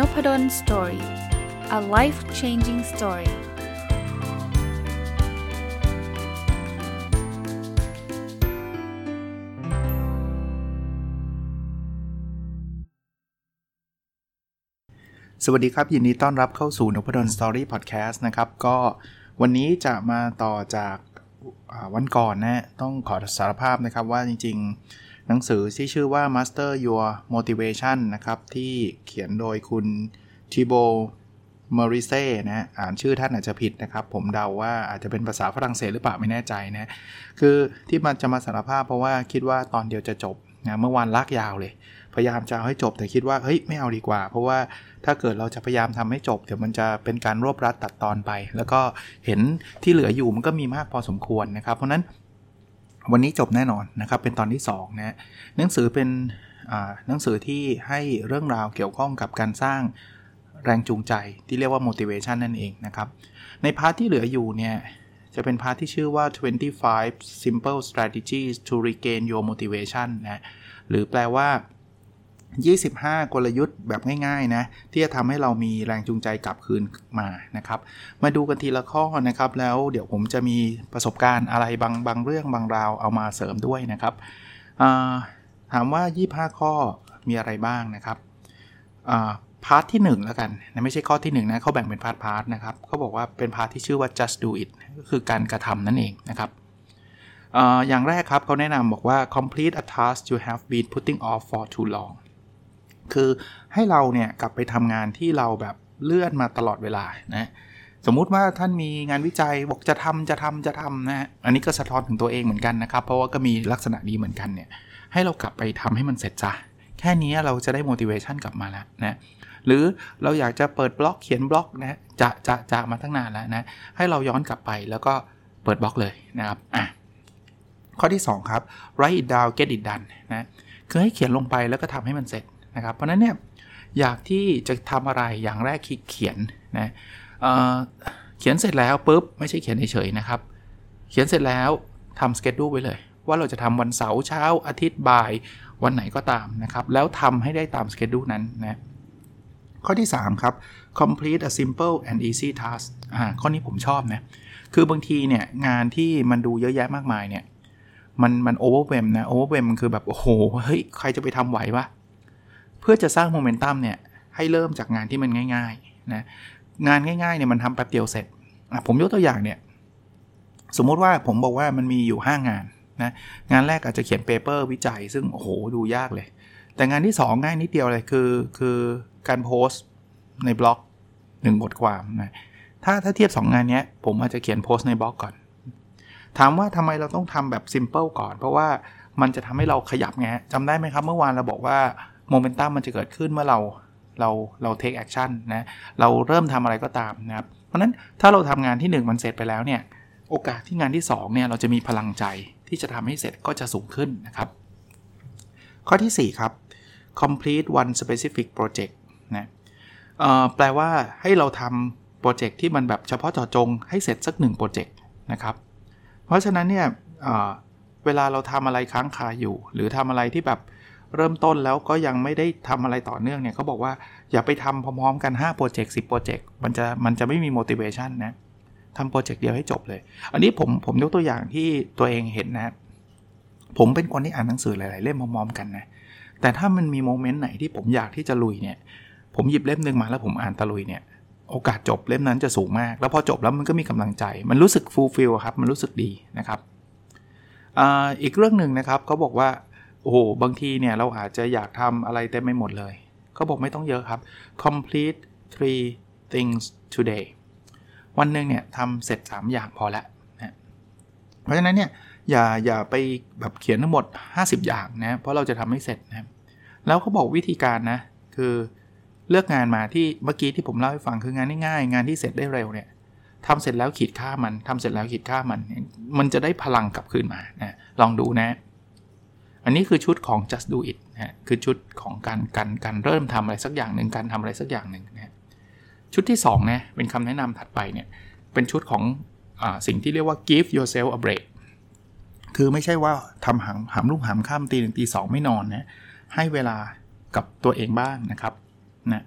Nopadol Story a life changing story สวัสดีครับ ยินดีต้อนรับเข้าสู่ Nopadol Story Podcast นะครับ ก็วันนี้จะมาต่อจากวันก่อนนะ ต้องขอสารภาพนะครับว่าจริง ๆ หนังสือที่ชื่อว่า Master Your Motivation นะครับ ที่เขียนโดยคุณทิโบมอริเซ่นะอ่านชื่อท่านอาจจะผิดนะครับ ผมเดาว่าอาจจะเป็นภาษาฝรั่งเศสหรือเปล่าไม่แน่ใจนะคือที่มันจะมาสารภาพเพราะว่าคิดว่าตอนเดียวจะจบนะเมื่อวานลากยาวเลย พยายามจะเอาให้จบแต่คิดว่าเฮ้ยไม่เอาดีกว่า เพราะว่าถ้าเกิดเราจะพยายามทำให้จบเดี๋ยวมันจะเป็นการรวบรัดตัดตอนไป แล้วก็เห็นที่เหลืออยู่มันก็มีมากพอสมควรนะครับ เพราะนั้น วันนี้จบแน่นอนนะครับ เป็นตอนที่2นะหนังสือเป็นหนังสือที่ให้เรื่องราวเกี่ยวข้องกับการสร้างแรงจูงใจที่เรียกว่า motivation นั่นเองนะครับ ใน part ที่เหลืออยู่เนี่ย จะเป็น part ที่ชื่อว่า 25 simple strategies to regain your motivation นะ หรือแปลว่า 25 กลยุทธ์แบบง่ายๆนะที่จะทำให้เรามีแรงจูงใจกลับคืนมานะครับ มาดูกันทีละข้อนะครับ แล้วเดี๋ยวผมจะมีประสบการณ์อะไรบางบางเรื่องบางราวเอามาเสริมด้วยนะครับถามว่า 25 ข้อมีอะไรบ้างนะครับ part ที่1แล้วกันนะไม่ใช่ข้อที่1นะเขาแบ่งเป็น part part นะครับเขาบอกว่าเป็น part ที่ชื่อว่า just do it ก็คือการกระทำนั่นเองนะครับอย่างแรกครับเขาแนะนำบอกว่า complete a task you have been putting off for too long คือให้เราเนี่ยกลับไปทำงานที่เราแบบเลื่อนมาตลอดเวลานะสมมุติว่าท่านมีงานวิจัยบอกจะทำจะทำจะทำนะอันนี้ก็สะท้อนถึงตัวเองเหมือนกันนะครับ เพราะว่าก็มีลักษณะนี้เหมือนกันเนี่ยให้เรากลับไปทำให้มันเสร็จจ้ะแค่นี้เราจะได้ motivation กลับมาแล้วนะหรือเราอยากจะเปิดบล็อกเขียนบล็อกนะจะจะจะมาตั้งนานแล้วนะให้เราย้อนกลับไปแล้วก็เปิดบล็อกเลยนะครับอะข้อที่ 2 ครับ write it down get it done นะคือให้เขียนลงไปแล้วก็ทำให้มันเสร็จ นะครับ เพราะนั้นเนี่ยอยากที่จะทำอะไรอย่างแรกคิดเขียนนะเเขียนเสร็จแล้วปุ๊บไม่ใช่เขียนเฉยๆนะครับ เขียนเสร็จแล้วทำสเกจดูไว้เลย ว่าเราจะทำวันเสาร์เช้าอาทิตย์บ่ายวันไหนก็ตามนะครับ แล้วทำให้ได้ตามสเกจดูนั้นนะข้อที่ 3 ครับ complete a simple and easy task อ่าข้อนี้ผมชอบนะ คือบางทีเนี่ย งานที่มันดูเยอะแยะมากมายเนี่ย มันมัน overwhelm นะ overwhelm มันคือแบบ โอ้โห เฮ้ย ใครจะไปทำไหววะ เพื่อจะสร้างโมเมนตัมเนี่ยให้เริ่มจากงานที่มันง่ายๆนะงานง่ายๆเนี่ยมันทำแป๊บเดียวเสร็จผมยกตัวอย่างเนี่ยสมมติว่าผมบอกว่ามันมีอยู่ 5 งานนะงานแรกอาจจะเขียน paper วิจัย ซึ่งโอ้โหดูยากเลย แต่งานที่ 2 ง่ายนิดเดียวเลยคือคือการโพสต์ในบล็อก 1 บทความนะถ้าถ้าเทียบ 2 งานนี้ผมอาจจะเขียนโพสต์ในบล็อกก่อน ถามว่าทำไมเราต้องทำแบบ simple ก่อน เพราะว่ามันจะทำให้เราขยับไงจำได้ไหมครับ เมื่อวานเราบอกว่า โมเมนตัมมันจะเกิดขึ้นเมื่อเราเราเรา take action นะเราเริ่มทำอะไรก็ตามนะครับ เพราะนั้นถ้าเราทำงานที่ 1 มันเสร็จไปแล้วเนี่ยโอกาสที่งานที่2เนี่ยเราจะมีพลังใจที่จะทำให้เสร็จก็จะสูงขึ้นนะครับ ข้อที่ 4 ครับ complete one specific project นะแปลว่าให้เราทำ project ที่มันแบบเฉพาะเจาะจงให้เสร็จสัก1 project นะครับ เพราะฉะนั้นเนี่ยเวลาเราทำอะไรค้างคาอยู่ หรือทำอะไรที่แบบ เริ่มต้นแล้วก็ยังไม่ได้ทำอะไรต่อเนื่องเนี่ยเขาบอกว่าอย่าไปทำพร้อมๆกัน5 project 10 project มันจะมันจะไม่มี motivation นะทำ project เดียวให้จบเลย อันนี้ผมผมยกตัวอย่างที่ตัวเองเห็นนะผมเป็นคนที่อ่านหนังสือหลาย ๆ เล่มพร้อมๆกันนะแต่ถ้ามันมี moment ไหนที่ผมอยากที่จะลุยเนี่ย ผมหยิบเล่มหนึ่งมาแล้วผมอ่านตะลุยเนี่ย โอกาสจบเล่มนั้นจะสูงมาก แล้วพอจบแล้วมันก็มีกำลังใจ มันรู้สึก fulfill ครับ มันรู้สึกดีนะครับออีกเรื่องหนึ่งนะครับเขาบอกว่า โอ้โหบางทีเนี่ยเราอาจจะอยากทำอะไรเต็มไม่หมดเลยเขาบอกไม่ต้องเยอะครับ complete three things today วันหนึ่งเนี่ยทำเสร็จ 3 อย่างพอแล้วนะเพราะฉะนั้นเนี่ยอย่าอย่าไปแบบเขียนทั้งหมด 50 อย่างนะเพราะเราจะทำให้เสร็จนะแล้วเขาบอกวิธีการนะคือเลือกงานมาที่เมื่อกี้ที่ผมเล่าให้ฟังคืองานง่ายๆงานที่เสร็จได้เร็วเนี่ยทำเสร็จแล้วขีดค่ามันทำเสร็จแล้วขีดค่ามัน มันจะได้พลังกลับคืนมานะลองดูนะ อันนี้คือชุดของ just do it นะคือชุดของการการการเริ่มทำอะไรสักอย่างหนึ่งการทำอะไรสักอย่างหนึ่งนะชุดที่2นะเป็นคำแนะนำถัดไปเนี่ยเป็นชุดของอสิ่งที่เรียกว่า give yourself a break คือไม่ใช่ว่าทำหามหามลูกหามข้ามตีหนึ่งตีสองไม่นอนนะให้เวลากับตัวเองบ้างนะครับนะ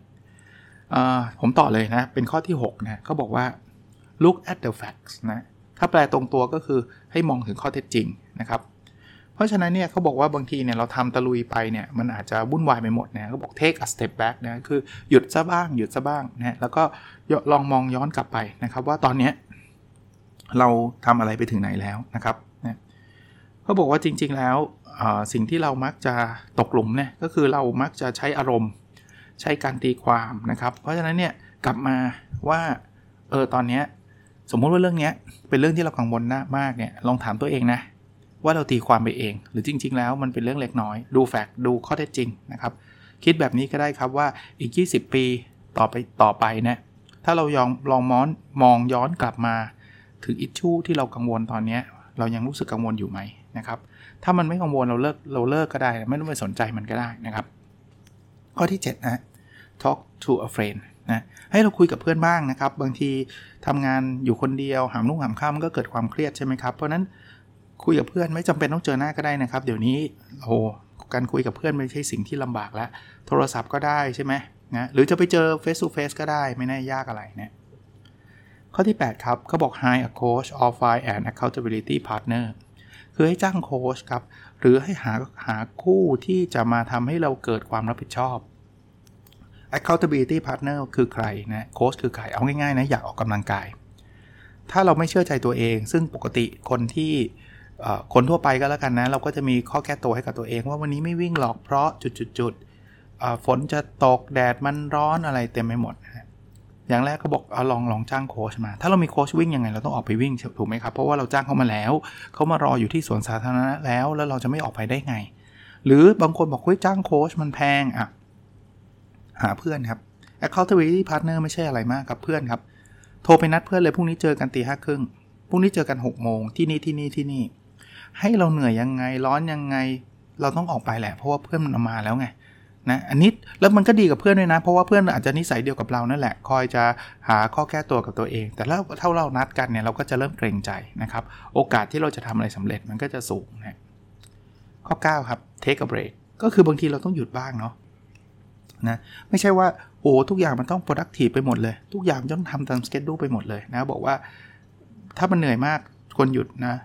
ผมต่อเลยนะ เป็นข้อที่ 6 นะเขาบอกว่า look at the facts นะ ถ้าแปลตรงตัวก็คือให้มองถึงข้อเท็จจริงนะครับ เพราะฉะนั้นเนี่ยเขาบอกว่าบางทีเนี่ยเราทำตะลุยไปเนี่ยมันอาจจะวุ่นวายไปหมดนะเขาบอก take a step back นะคือหยุดซะบ้างหยุดซะบ้างนะแล้วก็ลองมองย้อนกลับไปนะครับว่าตอนเนี้เราทำอะไรไปถึงไหนแล้วนะครับนะเขาบอกว่าจริง ๆ แล้วสิ่งที่เรามักจะตกหลุมเนี่ยก็คือเรามักจะใช้อารมณ์ ใช้การตีความนะครับ เพราะฉะนั้นเนี่ยกลับมาว่าเออตอนเนี้ยสมมุติว่าเรื่องเนี้ยเป็นเรื่องที่เรากังวลมากเนี่ยลองถามตัวเองนะ ว่าเราตีความไปเอง หรือจริง ๆ แล้วมันเป็นเรื่องเล็กน้อย ดูแฟกต์ดูข้อเท็จจริงนะครับ คิดแบบนี้ก็ได้ครับว่าอีก 20 ปีต่อไปต่อไปนะถ้าเรายองลองมอนมองย้อนกลับมาถึงอิชชูที่เรากังวลตอนนี้เรายังรู้สึกกังวลอยู่ไหมนะครับ ถ้ามันไม่กังวลเราเลิกเราเลิกก็ได้ ไม่ต้องไปสนใจมันก็ได้นะครับ ข้อที่ 7 นะ talk to a friend นะให้เราคุยกับเพื่อนบ้างนะครับ บางทีทำงานอยู่คนเดียวหามลุ่งหามข้ามมันก็เกิดความเครียดใช่ไหมครับ เพราะนั้น คุยกับเพื่อนไม่จำเป็นต้องเจอหน้าก็ได้นะครับ เดี๋ยวนี้โอ้การคุยกับเพื่อนไม่ใช่สิ่งที่ลำบากแล้ว โทรศัพท์ก็ได้ใช่ไหมนะหรือจะไปเจอ face to face ก็ได้ไม่น่ายากอะไรนะข้อที่ 8 ครับเขาบอก hire a coach or find an accountability partner คือให้จ้างโค้ชครับ หรือให้หาหาคู่ที่จะมาทำให้เราเกิดความรับผิดชอบ accountability partner คือใครนะโค้ชคือใคร เอาง่ายๆนะ อยากออกกำลังกาย ถ้าเราไม่เชื่อใจตัวเอง ซึ่งปกติคนที่ คนทั่วไปก็แล้วกันนะ เราก็จะมีข้อแก้ตัวให้กับตัวเอง ว่าวันนี้ไม่วิ่งหรอกเพราะจุดๆฝนจะตกแดดมันร้อนอะไรเต็มไปหมดอย่างแรกเขาบอกเอาลองลองจ้างโค้ชมา ถ้าเรามีโค้ชวิ่งยังไงเราต้องออกไปวิ่งถูกไหมครับ เพราะว่าเราจ้างเขามาแล้ว เขามารออยู่ที่สวนสาธารณะแล้ว แล้วเราจะไม่ออกไปได้ไง หรือบางคนบอกเฮ้ยจ้างโค้ชมันแพงอะ หาเพื่อนครับ accountability partner ไม่ใช่อะไรมากครับเพื่อนครับ โทรไปนัดเพื่อนเลยพรุ่งนี้เจอกันตีห้าครึ่งพรุ่งนี้เจอกัน6กโมงที่นี่ที่นี่ที่นี่ ให้เราเหนื่อยยังไงร้อนยังไง เราต้องออกไปแหละ เพราะว่าเพื่อนมันมาแล้วไงนะอันนี้แล้วมันก็ดีกับเพื่อนด้วยนะ เพราะว่าเพื่อนอาจจะนิสัยเดียวกับเรานั่นแหละคอยจะหาข้อแก้ตัวกับตัวเอง แต่แล้วถ้าเรานัดกันเนี่ยเราก็จะเริ่มเกรงใจนะครับ โอกาสที่เราจะทำอะไรสำเร็จมันก็จะสูงนะข้อ 9 ครับ take a break ก็คือบางทีเราต้องหยุดบ้างเนาะนะไม่ใช่ว่าโอ้ทุกอย่างมันต้อง productive ไปหมดเลย ทุกอย่างต้องทำตามสเกจดูไปหมดเลยนะบอกว่าถ้ามันเหนื่อยมากควรหยุดนะ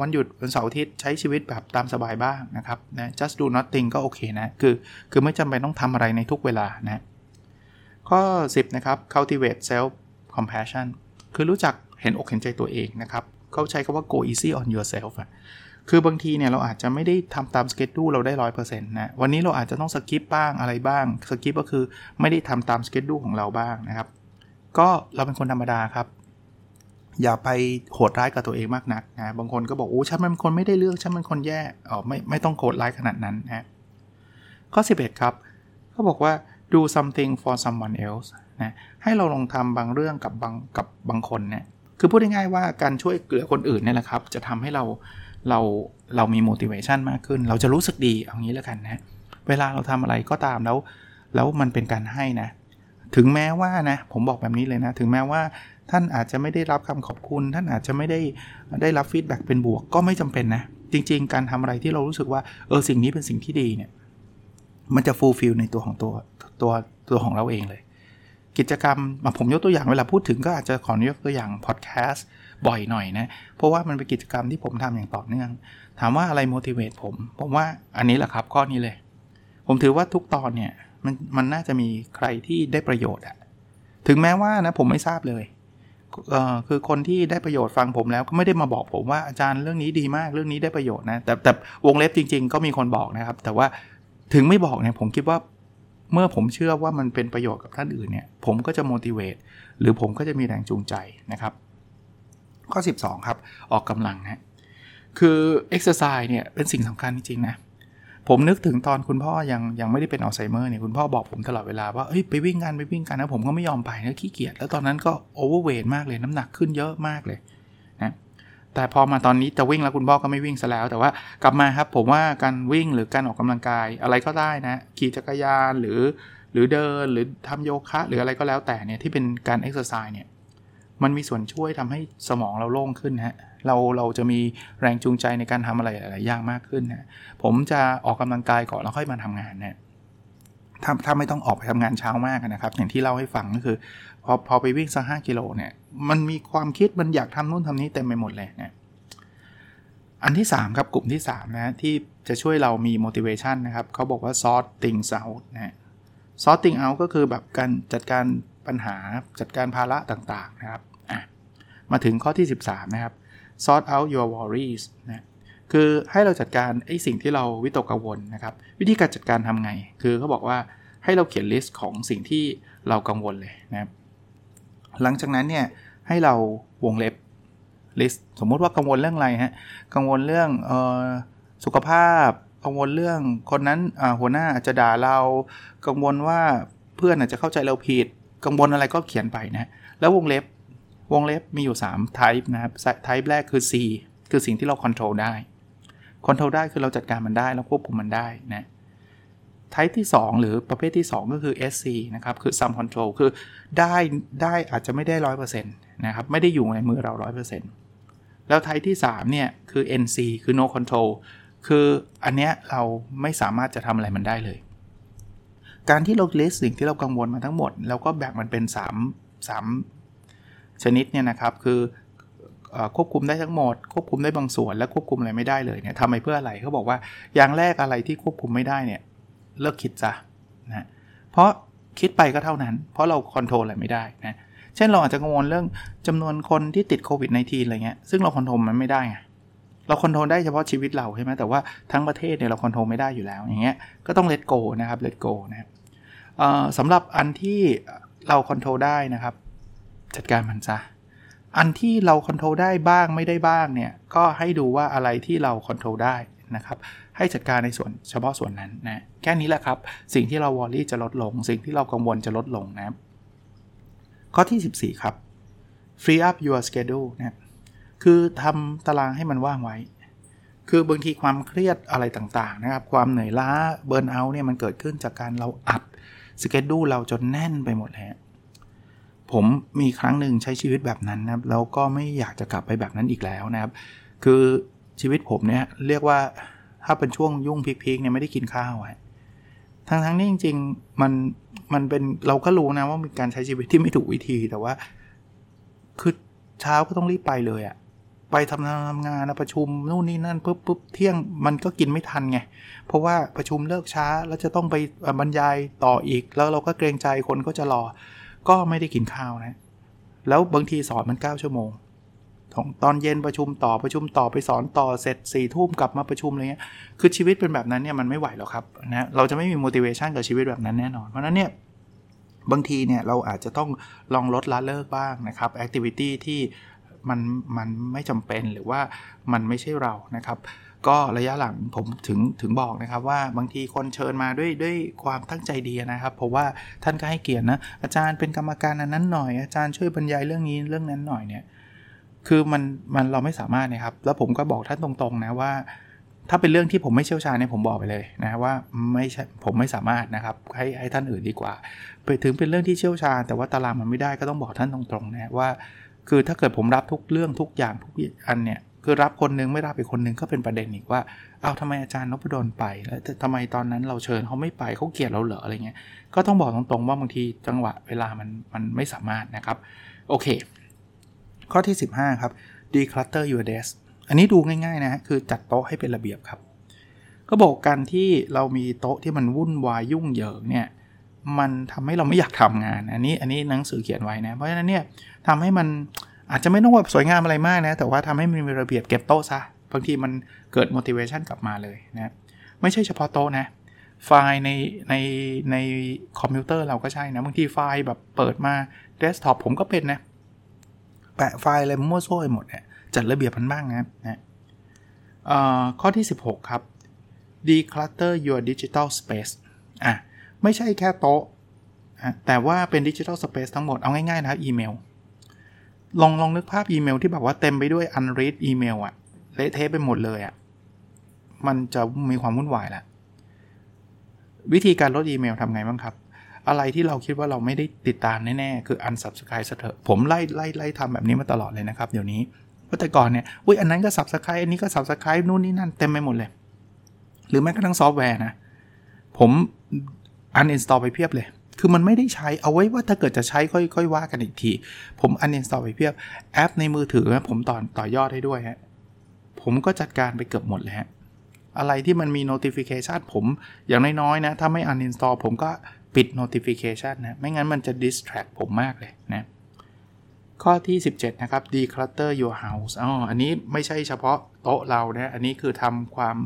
วันหยุดวันเสาร์อาทิตย์ใช้ชีวิตแบบตามสบายบ้างนะครับนะ just do nothing ก็โอเคนะ คือคือไม่จำเป็นต้องทำอะไรในทุกเวลานะ ข้อ 10 นะครับ cultivate self compassion คือรู้จักเห็นอกเห็นใจตัวเองนะครับ เขาใช้คำว่า go easy on yourself อะคือบางทีเนี่ยเราอาจจะไม่ได้ทำตามสเกจดูเราได้ร้อยเปอร์เซ็นต์นะวันนี้เราอาจจะต้องสกิปบ้างอะไรบ้างสกิปก็คือไม่ได้ทำตามสเกจดูของเราบ้างนะครับ ก็เราเป็นคนธรรมดาครับ อย่าไปโหดร้ายกับตัวเองมากนักนะบางคนก็บอกโอ้ฉันเป็นคนไม่ได้เลือกฉันเป็นคนแย่อ๋อไม่ไม่ต้องโหดร้ายขนาดนั้นนะข้อ 11 ครับเขาบอกว่า do something for someone else นะให้เราลองทำบางเรื่องกับบางกับบางคนเนี่ยคือพูดง่ายๆว่าการช่วยเหลือคนอื่นเนี่ยแหละครับ จะทำให้เราเราเรามี motivation มากขึ้น เราจะรู้สึกดีเอางี้แล้วกันนะ เวลาเราทำอะไรก็ตามแล้ว แล้วมันเป็นการให้นะ ถึงแม้ว่านะผมบอกแบบนี้เลยนะ ถึงแม้ว่าท่านอาจจะไม่ได้รับคำขอบคุณ ท่านอาจจะไม่ได้ได้รับ feedback เป็นบวกก็ไม่จำเป็นนะ จริง ๆ การทำอะไรที่เรารู้สึกว่าเออสิ่งนี้เป็นสิ่งที่ดีเนี่ยมันจะ fulfill ในตัวของตัวตัวตัวของเราเองเลย กิจกรรมผมยกตัวอย่างเวลาพูดถึงก็อาจจะขอยกตัวอย่างพอดแคสต์บ่อยหน่อยนะ เพราะว่ามันเป็นกิจกรรมที่ผมทำอย่างต่อเนื่อง ถามว่าอะไร motivate ผม ผมว่าอันนี้แหละครับข้อนี้เลย ผมถือว่าทุกตอนเนี่ย มันมันน่าจะมีใครที่ได้ประโยชน์อะถึงแม้ว่านะผมไม่ทราบเลยเออคือคนที่ได้ประโยชน์ฟังผมแล้วก็ไม่ได้มาบอกผมว่าอาจารย์เรื่องนี้ดีมากเรื่องนี้ได้ประโยชน์นะแต่แต่วงเล็บจริง ๆ ก็มีคนบอกนะครับ แต่ว่าถึงไม่บอกเนี่ยผมคิดว่าเมื่อผมเชื่อว่ามันเป็นประโยชน์กับท่านอื่นเนี่ยผมก็จะ motivate หรือผมก็จะมีแรงจูงใจนะครับ ข้อ 12 ครับ ออกกำลังนะคือ exercise เนี่ยเป็นสิ่งสำคัญจริงๆนะ ผมนึกถึงตอนคุณพ่อยังยังไม่ได้เป็นอัลไซเมอร์เนี่ยคุณพ่อบอกผมตลอดเวลาว่าเฮ้ยไปวิ่งกันไปวิ่งกันนะผมก็ไม่ยอมไปนะขี้เกียจแล้วตอนนั้นก็โอเวอร์เวทมากเลยน้ำหนักขึ้นเยอะมากเลยนะแต่พอมาตอนนี้จะวิ่งแล้วคุณพ่อก็ไม่วิ่งซะแล้ว แต่ว่ากลับมาครับผมว่าการวิ่งหรือการออกกำลังกายอะไรก็ได้นะขี่จักรยานหรือ หรือเดินหรือทำโยคะ หรืออะไรก็แล้วแต่เนี่ยที่เป็นการเอ็กซ์ไซส์เนี่ย มันมีส่วนช่วยทำให้สมองเราโล่งขึ้นฮะเราเราจะมีแรงจูงใจในการทำอะไรหลายๆอย่างมากขึ้นนะผมจะออกกำลังกายก่อนแล้วค่อยมาทำงานเนะถ้าถ้าไม่ต้องออกไปทำงานเช้ามากนะครับ อย่างที่เล่าให้ฟังก็คือพอพอไปวิ่งสักห้ากิโลเนี่ย มันมีความคิดมันอยากทำนู่นทำนี้เต็มไปหมดเลยนะอันที่ 3 ครับกลุ่มที่ 3 นะที่จะช่วยเรามี motivation นะครับเขาบอกว่า sort things out นะ sort things out ก็คือแบบการจัดการ ปัญหาจัดการภาระต่างๆนะครับมาถึงข้อที่ 13 นะครับ sort out your worries นะคือให้เราจัดการไอ้สิ่งที่เราวิตกกังวลนะครับ วิธีการจัดการทำไง คือเขาบอกว่าให้เราเขียนลิสต์ของสิ่งที่เรากังวลเลยนะครับ หลังจากนั้นเนี่ยให้เราวงเล็บลิสต์สมมุติว่ากังวลเรื่องอะไรฮะกังวลเรื่องออสุขภาพ กังวลเรื่องคนนั้นหัวหน้าอาจจะด่าเรา กังวลว่าเพื่อนอาจจะเข้าใจเราผิด กังวลอะไรก็เขียนไปนะแล้ววงเล็บวงเล็บมีอยู่ 3 type นะครับ type แรกคือ C คือสิ่งที่เรา control ได้ control ได้คือเราจัดการมันได้แล้วควบคุมมันได้นะ type ที่ 2 หรือประเภทที่ 2 ก็คือ SC นะครับ คือ some control คือได้ได้อาจจะไม่ได้ 100%นะครับ ไม่ได้อยู่ในมือเรา 100%แล้ว type ที่ 3 เนี่ย คือ NC คือ no control คืออันเนี้ยเราไม่สามารถจะทำอะไรมันได้เลย การที่เรา list สิ่งที่เรากังวลมาทั้งหมด แล้วก็แบ่งมันเป็น 3 3 ชนิดเนี่ยนะครับ คือควบคุมได้ทั้งหมด ควบคุมได้บางส่วน และควบคุมอะไรไม่ได้เลยเนี่ยทำไปเพื่ออะไรเขาบอกว่าอย่างแรกอะไรที่ควบคุมไม่ได้เนี่ยเลิกคิดซะนะเพราะคิดไปก็เท่านั้น เพราะเราควบคุมอะไรไม่ได้นะเช่นเราอาจจะกังวลเรื่องจำนวนคนที่ติดโควิด -19 อะไรเงี้ยซึ่งเราควบคุมมันไม่ได้ไงเราควบคุมได้เฉพาะชีวิตเราใช่ไหมแต่ว่าทั้งประเทศเนี่ยเราควบคุมไม่ได้อยู่แล้วอย่างเงี้ยก็ต้อง let go นะครับ let go นะครับ สำหรับอันที่เราควบคุมได้นะครับ จัดการมันซะอันที่เราควบคุมได้บ้างไม่ได้บ้างเนี่ย ก็ให้ดูว่าอะไรที่เราควบคุมได้นะครับ ให้จัดการในส่วนเฉพาะส่วนนั้นนะ แค่นี้แหละครับ สิ่งที่เราวอรี่จะลดลง สิ่งที่เรากังวลจะลดลงนะข้อที่ 14 ครับ free up your schedule นะคือทำตารางให้มันว่างไว้ คือบางทีความเครียดอะไรต่างๆนะครับ ความเหนื่อยล้าเบิร์นเอาเนี่ยมันเกิดขึ้นจากการเราอัด สเกจดูเราจนแน่นไปหมดแล้วผมมีครั้งหนึ่งใช้ชีวิตแบบนั้นนะครับแล้วก็ไม่อยากจะกลับไปแบบนั้นอีกแล้วนะครับ คือชีวิตผมเนี่ยเรียกว่าถ้าเป็นช่วงยุ่งพีคๆเนี่ยไม่ได้กินข้าวไว้ทั้งทั้งนี้จริง ๆ มันมันเป็นเราก็รู้นะว่ามีการใช้ชีวิตที่ไม่ถูกวิธีแต่ว่า คือเช้าก็ต้องรีบไปเลยอะ ไปทำงานทำงานนะประชุมนู่นนี่นั่นปุ๊บปุ๊บเที่ยงมันก็กินไม่ทันไง เพราะว่าประชุมเลิกช้าแล้วจะต้องไปบรรยายต่ออีก แล้วเราก็เกรงใจคนก็จะรอ ก็ไม่ได้กินข้าวนะ แล้วบางทีสอนมัน 9 ชั่วโมงตอนเย็นประชุมต่อประชุมต่อไปสอนต่อเสร็จ4ี่ทุ่มกลับมาประชุมอะไรเงี้ยคือชีวิตเป็นแบบนั้นเนี่ยมันไม่ไหวหรอกครับนะเราจะไม่มี motivation กับชีวิตแบบนั้นแน่นอน เพราะนั้นเนี่ยบางทีเนี่ยเราอาจจะต้องลองลดละเลิกบ้างนะครับ activity ที่ มันมันไม่จำเป็นหรือว่ามันไม่ใช่เรานะครับ ก็ระยะหลังผมถึงถึงบอกนะครับว่าบางทีคนเชิญมาด้วยด้วยความตั้งใจดีนะครับ เพราะว่าท่านก็ให้เกียรตินะอาจารย์เป็นกรรมการอันนั้นหน่อย อาจารย์ช่วยบรรยายเรื่องนี้เรื่องนั้นหน่อยเนี่ยคือมันมันเราไม่สามารถนะครับ แล้วผมก็บอกท่านตรงๆนะว่าถ้าเป็นเรื่องที่ผมไม่เชี่ยวชาญเนี่ยผมบอกไปเลยนะว่าไม่ใช่ผมไม่สามารถนะครับให้ให้ท่านอื่นดีกว่า ไปถึงเป็นเรื่องที่เชี่ยวชาญ แต่ว่าตารางมันไม่ได้ก็ต้องบอกท่านตรงๆนะว่า คือถ้าเกิดผมรับทุกเรื่องทุกอย่างทุกอันเนี่ยคือรับคนนึงไม่รับอีกคนนึงก็เป็นประเด็นอีกว่าเอาทำไมอาจารย์นพดลไปแล้วทำไมตอนนั้นเราเชิญเขาไม่ไปเขาเกลียดเราเหรออะไรเงี้ยก็ต้องบอกตรงๆว่าบางทีจังหวะเวลามันมันไม่สามารถนะครับโอเค ข้อที่ 15 ครับ declutter your desk อันนี้ดูง่ายๆนะฮะคือจัดโต๊ะให้เป็นระเบียบครับ ก็บอกกันที่เรามีโต๊ะที่มันวุ่นวายยุ่งเหยิงเนี่ย มันทำให้เราไม่อยากทำงาน อันนี้อันนี้หนังสือเขียนไว้นะ เพราะฉะนั้นเนี่ยทำให้มันอาจจะไม่ต้องแบบสวยงามอะไรมากนะ แต่ว่าทำให้มันมีระเบียบเก็บโต๊ะซะบางทีมันเกิด motivation กลับมาเลยนะไม่ใช่เฉพาะโต๊ะนะไฟล์ในในในคอมพิวเตอร์เราก็ใช่นะ บางทีไฟล์แบบเปิดมาเดสก์ท็อปผมก็เป็นนะ แปะไฟล์อะไรมั่วซั่วไปหมดเนี่ยจัดระเบียบมันบ้างนะนะข้อที่ 16 ครับ declutter your digital space อะ ไม่ใช่แค่โต๊ะ แต่ว่าเป็น digital space ทั้งหมด เอาง่ายๆนะอีเมล ลองลองนึกภาพอีเมลที่แบบว่าเต็มไปด้วย unread อีเมลอะเละเทะไปหมดเลยอะมันจะมีความวุ่นวายละวิธีการลดอีเมลทำไงบ้างครับ อะไรที่เราคิดว่าเราไม่ได้ติดตามแน่ๆ คือ unsubscribe เถอะผมไล่ไล่ไล่ทำแบบนี้มาตลอดเลยนะครับ เดี๋ยวนี้เพราะแต่ก่อนเนี่ยอุ้ยอันนั้นก็ subscribe อันนี้ก็ subscribe นู่นนี่นั่นเต็มไปหมดเลย หรือแม้กระทั่งซอฟต์แวร์นะ ผม uninstall ไปเพียบเลย คือมันไม่ได้ใช้เอาไว้ว่าถ้าเกิดจะใช้ค่อยๆว่ากันอีกที ผม uninstall ไปเพียบแอปในมือถือผมต่อต่อยอดให้ด้วยฮะผมก็จัดการไปเกือบหมดเลยฮะอะไรที่มันมี notification ผมอย่างน้อยๆนะ ถ้าไม่ uninstall ผมก็ปิด notification นะ ไม่งั้นมันจะ distract ผมมากเลยนะ ข้อที่ 17 นะครับ declutter your house อ๋ออันนี้ไม่ใช่เฉพาะโต๊ะเรานะ อันนี้คือทำความ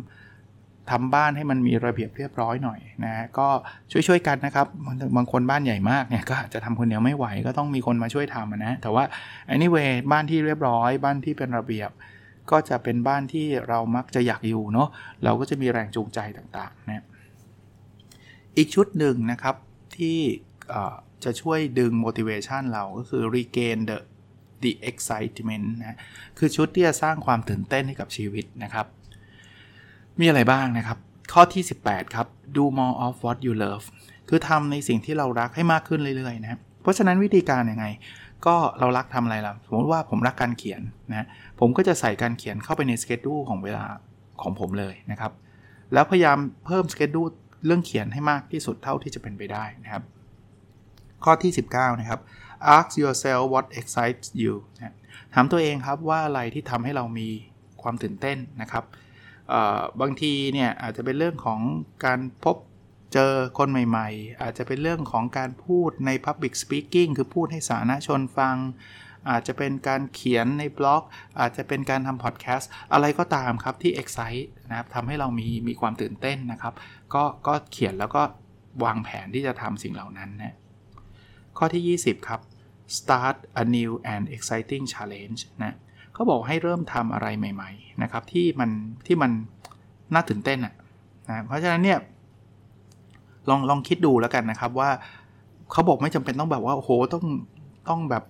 ทำบ้านให้มันมีระเบียบเรียบร้อยหน่อยนะก็ช่วยๆกันนะครับบางคนบ้านใหญ่มากเนี่ยก็อาจจะทำคนเดียวไม่ไหวก็ต้องมีคนมาช่วยทำนะแต่ว่า anyway บ้านที่เรียบร้อย บ้านที่เป็นระเบียบ ก็จะเป็นบ้านที่เรามักจะอยากอยู่เนาะเราก็จะมีแรงจูงใจต่างๆนะอีกชุดหนึ่งนะครับที่จะช่วยดึง motivation เราก็คือ regain the the excitement นะคือชุดที่จะสร้างความตื่นเต้นให้กับชีวิตนะครับ มีอะไรบ้างนะครับ ข้อที่ 18 ครับ do more of what you love คือทำในสิ่งที่เรารักให้มากขึ้นเรื่อยๆนะเพราะฉะนั้นวิธีการยังไง ก็เรารักทำอะไรล่ะ สมมติว่าผมรักการเขียนนะผมก็จะใส่การเขียนเข้าไปในสเกจดูของเวลาของผมเลยนะครับ แล้วพยายามเพิ่มสเกจดูเรื่องเขียนให้มากที่สุดเท่าที่จะเป็นไปได้นะครับ ข้อที่ 19 นะครับ ask yourself what excites you นะถามตัวเองครับว่าอะไรที่ทำให้เรามีความตื่นเต้นนะครับ บางทีเนี่ยอาจจะเป็นเรื่องของการพบเจอคนใหม่ๆ อาจจะเป็นเรื่องของการพูดใน Public Speaking คือพูดให้สาธารณชนฟัง อาจจะเป็นการเขียนในบล็อก อาจจะเป็นการทำพอดแคสต์อะไรก็ตามครับที่ excite นะครับทำให้เรามีมีความตื่นเต้นนะครับ ก็ก็เขียนแล้วก็วางแผนที่จะทำสิ่งเหล่านั้นนะข้อที่ 20 ครับ start a new and exciting challenge นะ เขาบอกให้เริ่มทำอะไรใหม่ ๆ นะครับ ที่มันที่มันน่าตื่นเต้นอะนะเพราะฉะนั้นเนี่ยลองลองคิดดูแล้วกันนะครับว่าเขาบอกไม่จำเป็นต้องแบบว่าโอ้โหต้องต้องแบบ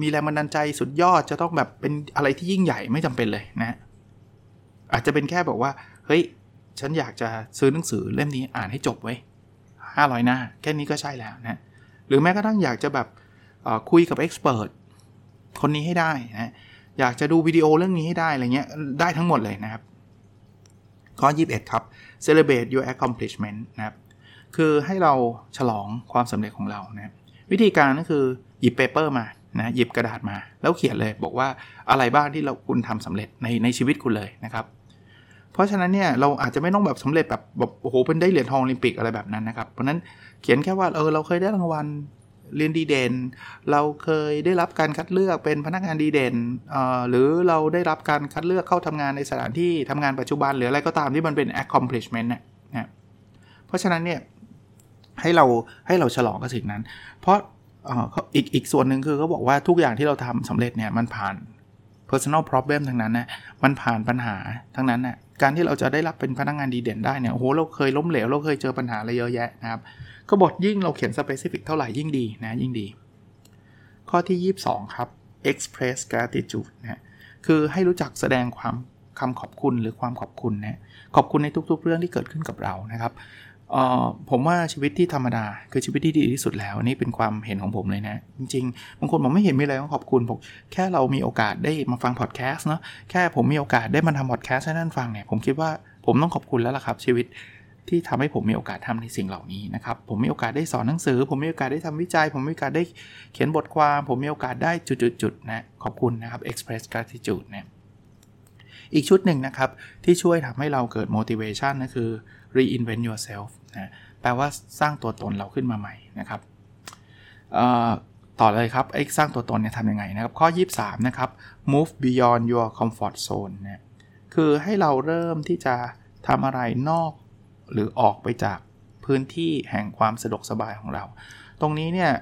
มีแรงบันดาลใจสุดยอดจะต้องแบบเป็นอะไรที่ยิ่งใหญ่ไม่จำเป็นเลยนะ อาจจะเป็นแค่บอกว่า เฮ้ย ฉันอยากจะซื้อหนังสือเล่มนี้อ่านให้จบไว้500หน้า แค่นี้ก็ใช่แล้วนะ หรือแม้กระทั่งอยากจะแบบคุยกับเอ็กซ์เพรส คนนี้ให้ได้นะอยากจะดูวิดีโอเรื่องนี้ให้ได้อะไรเงี้ยได้ทั้งหมดเลยนะครับ ข้อ 21 ครับ celebrate your accomplishment นะครับคือให้เราฉลองความสำเร็จของเรานะวิธีการก็คือหยิบเปเปอร์มานะหยิบกระดาษมา แล้วเขียนเลยบอกว่าอะไรบ้างที่เราคุณทำสำเร็จในในชีวิตคุณเลยนะครับ เพราะฉะนั้นเนี่ยเราอาจจะไม่ต้องแบบสำเร็จแบบแบบโอ้โหเป็นได้เหรียญทองโอลิมปิกอะไรแบบนั้นนะครับ เพราะนั้นเขียนแค่ว่าเออเราเคยได้รางวัล เรียนดีเด่น เราเคยได้รับการคัดเลือกเป็นพนักงานดีเด่น หรือเราได้รับการคัดเลือกเข้าทำงานในสถานที่ทำงานปัจจุบัน หรืออะไรก็ตามที่มันเป็น accomplishment นะนะเพราะฉะนั้นเนี่ยให้เราให้เราฉลองกับสิ่งนั้น เพราะอีกอีกส่วนหนึ่งคือเขาบอกว่าทุกอย่างที่เราทำสำเร็จเนี่ยมันผ่าน personal problem ทั้งนั้นนะมันผ่านปัญหาทั้งนั้นนะ การที่เราจะได้รับเป็นพนักงานดีเด่นได้เนี่ยโอ้โหเราเคยล้มเหลวเราเคยเจอปัญหาอะไรเยอะแยะนะครับก็บทยิ่งเราเขียน specific เท่าไหร่ยิ่งดีนะยิ่งดี ข้อที่ 22 ครับ express gratitude นะคือให้รู้จักแสดงความคำขอบคุณหรือความขอบคุณนะขอบคุณในทุกๆ เรื่องที่เกิดขึ้นกับเรานะครับ ผมว่าชีวิตที่ธรรมดาคือชีวิตที่ดีที่สุดแล้วนี่เป็นความเห็นของผมเลยนะ จริงๆบางคนบอกไม่เห็นมีอะไรต้องขอบคุณผมแค่เรามีโอกาสได้มาฟังพอดแคสต์เนาะแค่ผมมีโอกาสได้มาทำพอดแคสต์ให้นั่นฟังเนี่ยผมคิดว่าผมต้องขอบคุณแล้วล่ะครับ ชีวิตที่ทำให้ผมมีโอกาสทำในสิ่งเหล่านี้นะครับ ผมมีโอกาสได้สอนหนังสือ ผมมีโอกาสได้ทำวิจัย ผมมีโอกาสได้เขียนบทความ ผมมีโอกาสได้จุดๆนะขอบคุณนะครับ express gratitude เนี่ยอีกชุดหนึ่งนะครับที่ช่วยทำให้เราเกิด motivation ก็คือ reinvent yourself นะแปลว่าสร้างตัวตนเราขึ้นมาใหม่นะครับต่อเลยครับไอ้สร้างตัวตนเนี่ยทำยังไงนะครับ ข้อ 23 นะครับ move beyond your comfort zone นะคือให้เราเริ่มที่จะทำอะไรนอกหรือออกไปจากพื้นที่แห่งความสะดวกสบายของเรา ตรงนี้เนี่ย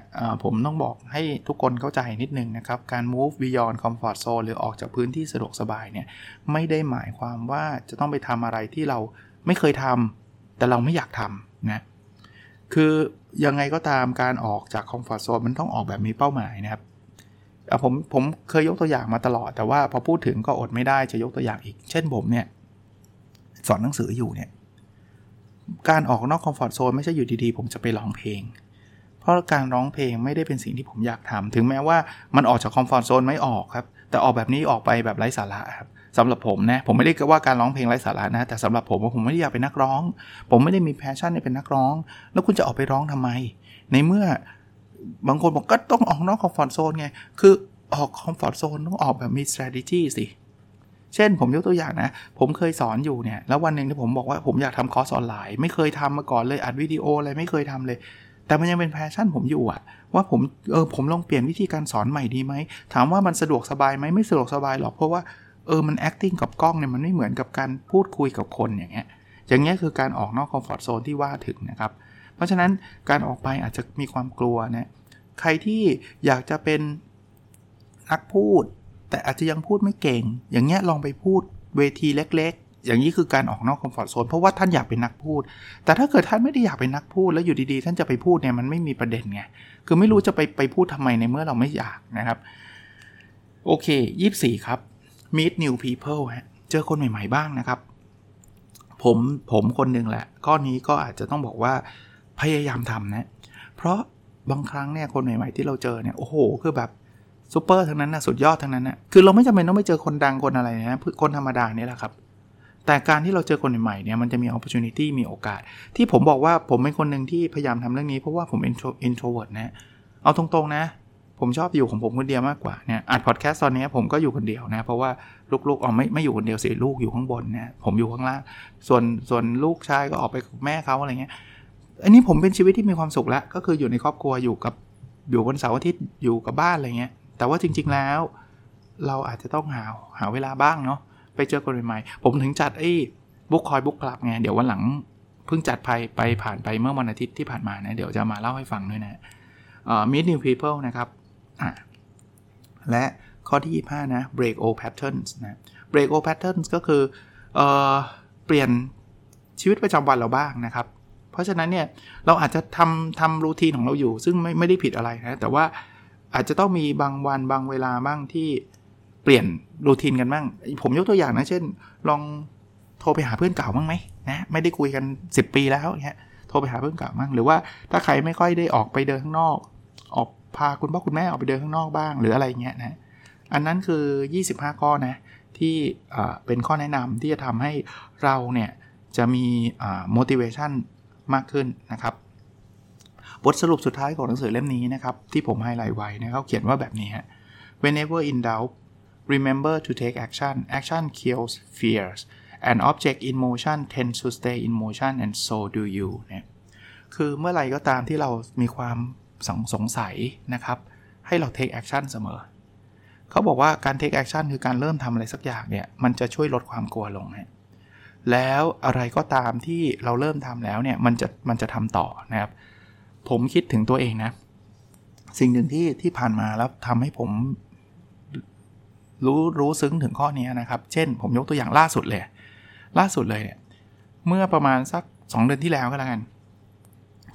ผมต้องบอกให้ทุกคนเข้าใจนิดนึงนะครับ การ move beyond comfort zone หรือออกจากพื้นที่สะดวกสบายเนี่ยไม่ได้หมายความว่าจะต้องไปทำอะไรที่เรา ไม่เคยทำแต่เราไม่อยากทำนะคือยังไงก็ตามการออกจาก comfort zone มันต้องออกแบบมีเป้าหมายนะครับผมผมเคยยกตัวอย่างมาตลอด แต่ว่าพอพูดถึงก็อดไม่ได้จะยกตัวอย่างอีก เช่นผมเนี่ย สอนหนังสืออยู่เนี่ย การออกนอก comfort zone ไม่ใช่อยู่ดีๆ ผมจะไปร้องเพลง เพราะการร้องเพลงไม่ได้เป็นสิ่งที่ผมอยากทำถึงแม้ว่ามันออกจาก comfort zone ไม่ออกครับ แต่ออกแบบนี้ออกไปแบบไร้สาระครับ สำหรับผมนะผมไม่ได้ว่าการร้องเพลงไร้สาระนะแต่สำหรับผมว่าผมไม่ได้อยากเป็นนักร้อง ผมไม่ได้มี passion ในเป็นนักร้อง แล้วคุณจะออกไปร้องทำไม ในเมื่อบางคนบอกก็ต้องออกนอก comfort zone ไงคือออก comfort zone ต้องออกแบบมี strategy สิ เช่นผมยกตัวอย่างนะ ผมเคยสอนอยู่เนี่ย แล้ววันหนึ่งที่ผมบอกว่าผมอยากทำคอร์สออนไลน์ ไม่เคยทำมาก่อนเลยอัดวิดีโออะไรไม่เคยทำเลย แต่มันยังเป็น passion ผมอยู่อะว่าผมเออผมลองเปลี่ยนวิธีการสอนใหม่ดีไหม ถามว่ามันสะดวกสบายไหมไม่สะดวกสบายหรอกเพราะว่า เออมัน acting กับกล้องเนี่ยมันไม่เหมือนกับการพูดคุยกับคนอย่างเงี้ยอย่างเงี้ยคือการออกนอก comfort zone ที่ว่าถึงนะครับ เพราะฉะนั้นการออกไปอาจจะมีความกลัวนะใครที่อยากจะเป็นนักพูด แต่อาจจะยังพูดไม่เก่ง อย่างเงี้ยลองไปพูดเวทีเล็กๆอย่างนี้คือการออกนอก comfort zone เพราะว่าท่านอยากเป็นนักพูด แต่ถ้าเกิดท่านไม่ได้อยากเป็นนักพูดแล้วอยู่ดีๆ ท่านจะไปพูดเนี่ยมันไม่มีประเด็นไง คือไม่รู้จะไปไปพูดทำไมในเมื่อเราไม่อยากนะครับ โอเค 24 ครับ meet new people ฮะ เจอคนใหม่ ๆ บ้างนะครับ ผมผมคนหนึ่งแหละ ข้อนี้ก็อาจจะต้องบอกว่าพยายามทำนะ เพราะบางครั้งเนี่ยคนใหม่ ๆ ที่เราเจอเนี่ย โอ้โห คือแบบซูเปอร์ทั้งนั้นนะสุดยอดทั้งนั้นนะคือเราไม่จำเป็นต้องไปเจอคนดังคนอะไรนะคนธรรมดาเนี่ยแหละครับ แต่การที่เราเจอคนใหม่ๆเนี่ยมันจะมี opportunity มีโอกาส ที่ผมบอกว่าผมเป็นคนหนึ่งที่พยายามทำเรื่องนี้เพราะว่าผม introvert นะ เอาตรงๆนะ ผมชอบอยู่ของผมคนเดียวมากกว่าเนี่ยอัดพอดแคสต์ตอนนี้ผมก็อยู่คนเดียวนะ เพราะว่าลูกๆอ๋อไม่ไม่อยู่คนเดียวสิลูกอยู่ข้างบนเนี่ยผมอยู่ข้างล่าง ส่วนส่วนลูกชายก็ออกไปกับแม่เขาอะไรเงี้ย อันนี้ผมเป็นชีวิตที่มีความสุขแล้ว ก็คืออยู่ในครอบครัวอยู่กับอยู่วันเสาร์อาทิตย์อยู่กับบ้านอะไรเงี้ย แต่ว่าจริง ๆแล้ว เราอาจจะต้องหาหาเวลาบ้างเนาะไปเจอคนใหม่ๆผมถึงจัดไอ้บุ๊กคอยบุ๊กคลับไงเดี๋ยววันหลังเพิ่งจัดไปไปผ่านไปเมื่อวันอาทิตย์ที่ผ่านมานะเดี๋ยวจะมาเล่าให้ฟังด้วยนะอ่อ meet new people นะครับ และข้อที่ 25 นะ break old patterns นะ break old patterns ก็คือเออเปลี่ยนชีวิตประจำวันเราบ้างนะครับ เพราะฉะนั้นเนี่ย เราอาจจะทำทำรูทีนของเราอยู่ ซึ่งไม่ไม่ได้ผิดอะไรนะ แต่ว่าอาจจะต้องมีบางวันบางเวลาบ้างที่เปลี่ยนรูทีนกันบ้าง ผมยกตัวอย่างนะ เช่น ลองโทรไปหาเพื่อนเก่าบ้างไหมนะไม่ได้คุยกัน 10 ปีแล้วเนี่ยโทรไปหาเพื่อนเก่าบ้างหรือว่าถ้าใครไม่ค่อยได้ออกไปเดินข้างนอก พาคุณพ่อคุณแม่ออกไปเดินข้างนอกบ้างหรืออะไรเงี้ยนะอันนั้นคือ 25 ข้อนะที่เป็นข้อแนะนำที่จะทำให้เราเนี่ยจะมี motivation มากขึ้นนะครับ บทสรุปสุดท้ายของหนังสือเล่มนี้นะครับ ที่ผมไฮไลท์ไว้นะเขาเขียนว่าแบบนี้ฮะ whenever in doubt remember to take action action kills fears an object in motion tends to stay in motion and so do you เนี่ยคือเมื่อไหร่ก็ตามที่เรามีความ สงสงสัยนะครับ ให้เรา take action เสมอ เขาบอกว่าการ take action คือการเริ่มทำอะไรสักอย่างเนี่ย มันจะช่วยลดความกลัวลงนะแล้วอะไรก็ตามที่เราเริ่มทำแล้วเนี่ย มันจะมันจะทำต่อนะครับ ผมคิดถึงตัวเองนะ สิ่งหนึ่งที่ที่ผ่านมาแล้วทำให้ผมรู้รู้ซึ้งถึงข้อนี้นะครับ เช่น ผมยกตัวอย่างล่าสุดเลย ล่าสุดเลยเนี่ย เมื่อประมาณสัก 2 เดือนที่แล้วก็แล้วกัน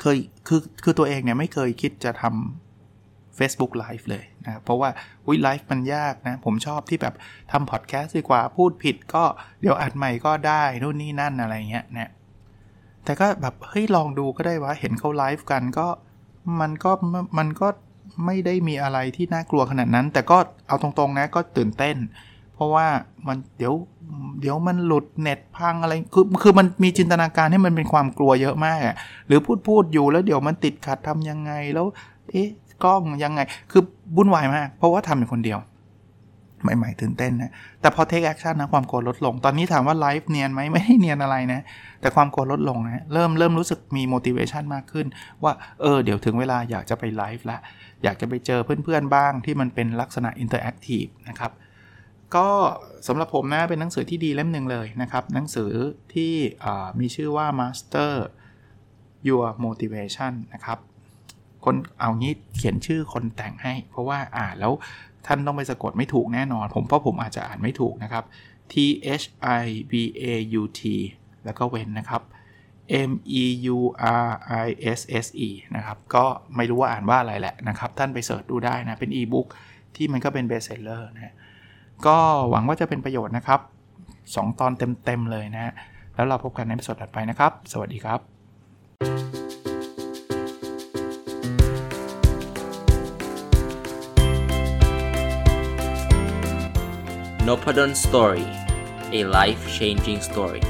เคยคือคือตัวเองเนี่ยไม่เคยคิดจะทำ Facebook Live เลยนะเพราะว่าวิไลฟ์มันยากนะ ผมชอบที่แบบทำพอดแคสต์ดีกว่าพูดผิดก็เดี๋ยวอัดใหม่ก็ได้นู่นนี่นั่นอะไรเงี้ยนะแต่ก็แบบ เฮ้ย ลองดูก็ได้ว่าเห็นเขาไลฟ์กันก็มันก็มันก็ไม่ได้มีอะไรที่น่ากลัวขนาดนั้น แต่ก็เอาตรงๆนะก็ตื่นเต้น ราะว่ามันเดี๋ยวเดี๋ยวมันหลุดเน็ตพังอะไรคือคือมันมีจินตนาการให้มันเป็นความกลัวเยอะมากอะหรือพูดพูดอยู่แล้วเดี๋ยวมันติดขัดทำยังไงแล้ว เอ๊ะกล้องยังไง คือบุ่นวายมาก เพราะว่าทำเป็นคนเดียว ใหม่ๆตื่นเต้นนะ แต่พอ take action นะความกลัวลดลง ตอนนี้ถามว่าไลฟ์เนียนไหมไม่ได้เนียนอะไรนะ แต่ความกลัวลดลงนะเริ่มเริ่มรู้สึกมี motivation มากขึ้น ว่าเออเดี๋ยวถึงเวลาอยากจะไปไลฟ์ละอยากจะไปเจอเพื่อนๆบ้างที่มันเป็นลักษณะ interactive นะครับ ก็สำหรับผมนะเป็นหนังสือที่ดีเล่มหนึ่งเลยนะครับ หนังสือที่มีชื่อว่า Master Your Motivation นะครับ คนเอางี้เขียนชื่อคนแต่งให้ เพราะว่าอ่านแล้วท่านต้องไปสะกดไม่ถูกแน่นอน ผมเพราะผมอาจจะอ่านไม่ถูกนะครับ T H I B A U T แล้วก็เว้นนะครับ M E U R I S S E นะครับ ก็ไม่รู้ว่าอ่านว่าอะไรแหละนะครับ ท่านไป search ดูได้นะ เป็นอีบุ๊กที่มันก็เป็น bestseller นะ ก็หวังว่าจะเป็นประโยชน์นะครับ 2 ตอนเต็ม ๆ เลยนะแล้วเราพบกันในสดถัดไปนะครับ สวัสดีครับ n o p a d o n Story a life changing story